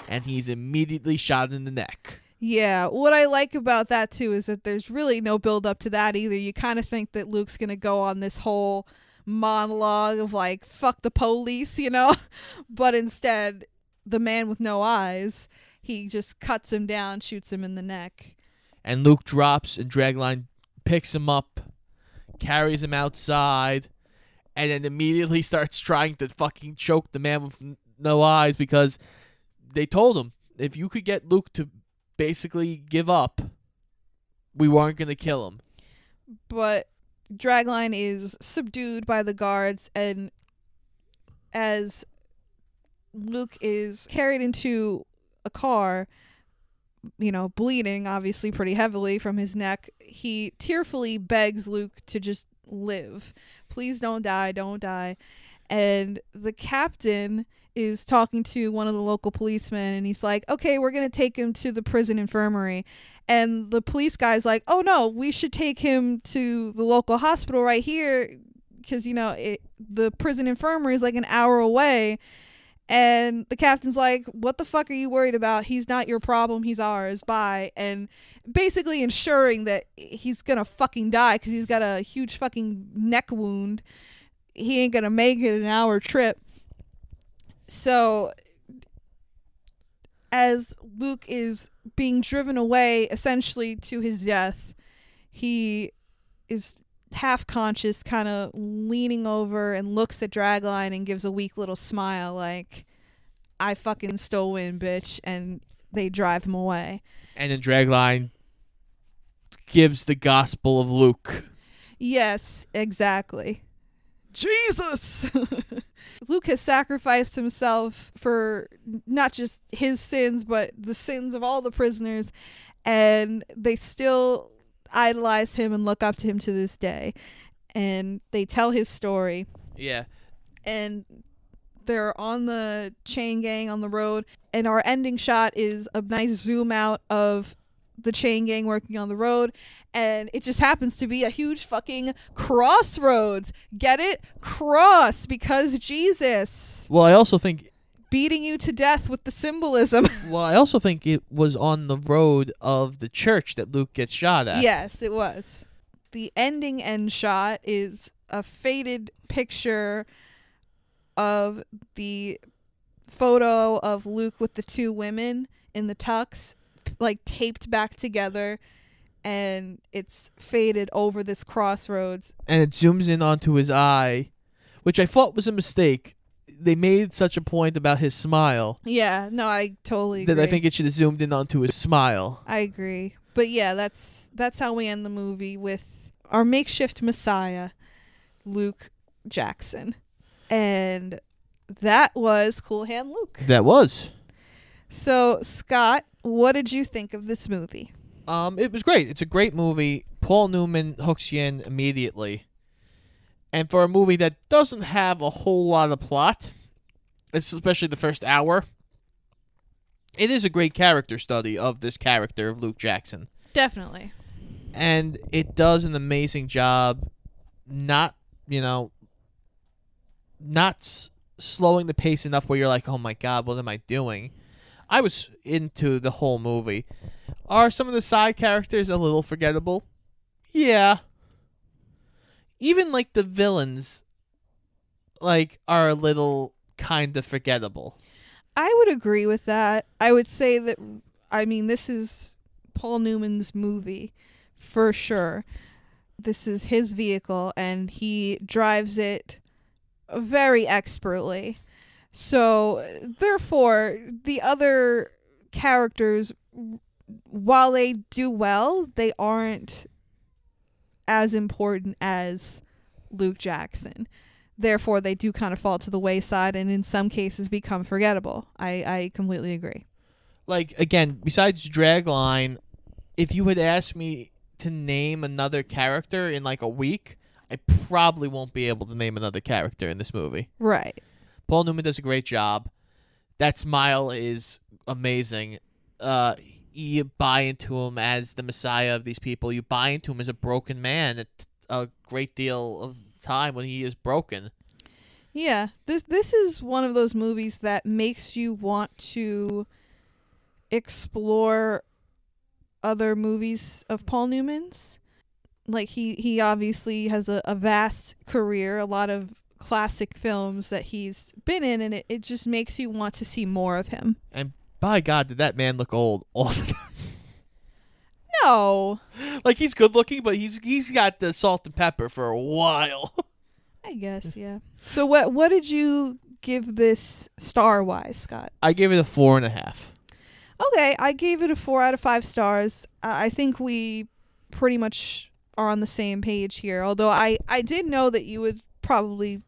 and he's immediately shot in the neck. yeah what i like about that too is that there's really no build up to that either. You kind of think that luke's gonna go on this whole monologue of like fuck the police you know? <laughs> But instead the man with no eyes he just cuts him down shoots him in the neck And Luke drops, and Dragline picks him up, carries him outside, and then immediately <laughs> starts trying to fucking choke the man with n- no eyes because they told him if you could get Luke to basically give up, we weren't going to kill him. but Dragline is subdued by the guards, and as Luke is carried into a car, you know, bleeding obviously pretty heavily from his neck, he tearfully begs Luke to just live. Please don't die, don't die. And the captain is talking to one of the local policemen and he's like, "Okay, we're going to take him to the prison infirmary." And the police guy's like, "Oh no, we should take him to the local hospital right here cuz you know, it, the prison infirmary is like an hour away." And the captain's like, "What the fuck are you worried about? He's not your problem. He's ours. Bye." And basically ensuring that he's gonna fucking die because he's got a huge fucking neck wound. He ain't gonna make it an hour trip. So, as Luke is being driven away essentially to his death, he is half conscious, kind of leaning over and looks at Dragline and gives a weak little smile, like, I fucking stole in, bitch. And they drive him away. And then Dragline gives the gospel of Luke. Yes, exactly. Jesus! <laughs> Luke has sacrificed himself for not just his sins, but the sins of all the prisoners, and they still idolize him and look up to him to this day. And they tell his story, Yeah. and they're on the chain gang on the road, and our ending shot is a nice zoom out of the chain gang working on the road. And it just happens to be a huge fucking crossroads. Get it? Cross because jesus. Well, I also think beating you to death with the symbolism <laughs> well, I also think it was on the road of the church that Luke gets shot at. yes it was the ending end shot is a faded picture of the photo of luke with the two women in the tux like taped back together and it's faded over this crossroads. and it zooms in onto his eye, which I thought was a mistake. They made such a point about his smile Yeah, no, I totally that. I think it should have zoomed in onto his smile. I agree. But yeah, that's that's how we end the movie with our makeshift messiah, Luke Jackson. And that was Cool Hand Luke. That was. So, Scott, what did you think of this movie? Um, it was great. It's a great movie. Paul Newman hooks you in immediately. And for a movie that doesn't have a whole lot of plot, especially the first hour, it is a great character study of this character of Luke Jackson. Definitely. and it does an amazing job not you know not s- slowing the pace enough where you're like oh my god what am i doing i was into the whole movie are some of the side characters a little forgettable yeah even like the villains like are a little kind of forgettable I would agree with that. I would say that I mean this is Paul Newman's movie for sure. This is his vehicle and he drives it very expertly. So therefore the other characters while they do well, they aren't as important as Luke Jackson therefore they do kind of fall to the wayside and in some cases become forgettable. I, I completely agree. like again, besides Dragline, if you had asked me to name another character in like a week, I probably won't be able to name another character in this movie. Right. Paul Newman does a great job. That smile is amazing. Uh, you buy into him as the messiah of these people. You buy into him as a broken man at a great deal of time when he is broken. Yeah. This this is one of those movies that makes you want to explore other movies of Paul Newman's. Like he he obviously has a, a vast career, a lot of classic films that he's been in and it, it just makes you want to see more of him. And by God, did that man look old all the time? <laughs> No. like he's good looking, but he's he's got the salt and pepper for a while. <laughs> I guess, yeah. So what what did you give this star wise, Scott? I gave it a four and a half. Okay, I gave it a four out of five stars. I I think we pretty much are on the same page here. Although I I did know that you would probably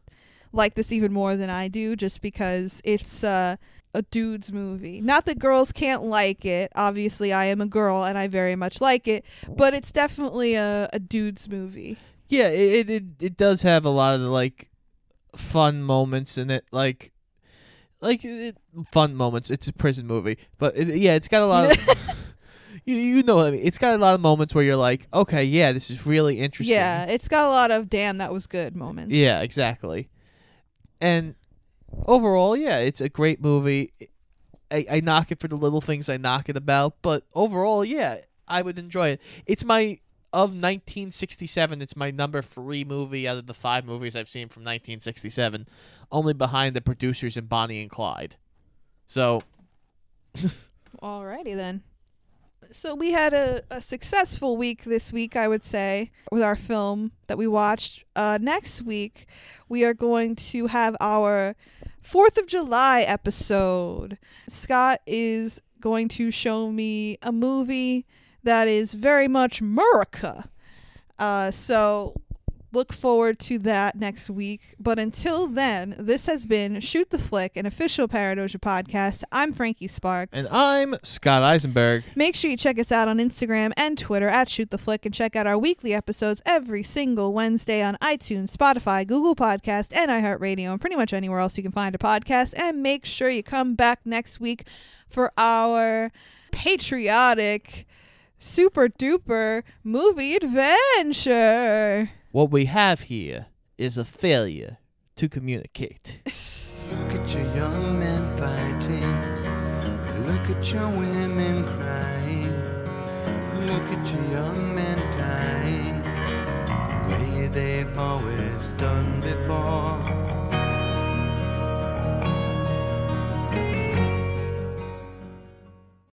like this even more than I do, just because it's uh, a dude's movie. Not that girls can't like it. Obviously, I am a girl and I very much like it, but it's definitely a, a dude's movie. Yeah, it, it it it does have a lot of like fun moments in it, like like it, fun moments. It's a prison movie, but it, yeah, it's got a lot of. <laughs> <laughs> you you know what I mean? It's got a lot of moments where you're like, okay, yeah, this is really interesting. Yeah, it's got a lot of damn that was good moments. Yeah, exactly. And overall, yeah, it's a great movie. I, I knock it for the little things I knock it about, but overall, yeah, I would enjoy it. It's my of 1967. It's my number three movie out of the five movies I've seen from 1967, only behind the producers and Bonnie and Clyde. So <laughs> Alrighty then. So we had a, a successful week this week, I would say, with our film that we watched. Uh, next week, we are going to have our Fourth of July episode. Scott is going to show me a movie that is very much America. Uh, so look forward to that next week. But until then, this has been Shoot the Flick, an official Paradoja podcast. I'm Frankie Sparks. and I'm Scott Eisenberg. Make sure you check us out on Instagram and Twitter at Shoot the Flick and check out our weekly episodes every single Wednesday on iTunes, Spotify, Google Podcast, and iHeartRadio, and pretty much anywhere else you can find a podcast. And make sure you come back next week for our patriotic, super duper movie adventure. What we have here is a failure to communicate. Look at your young men fighting. Look at your women crying. Look at your young men dying. The way they've always done before.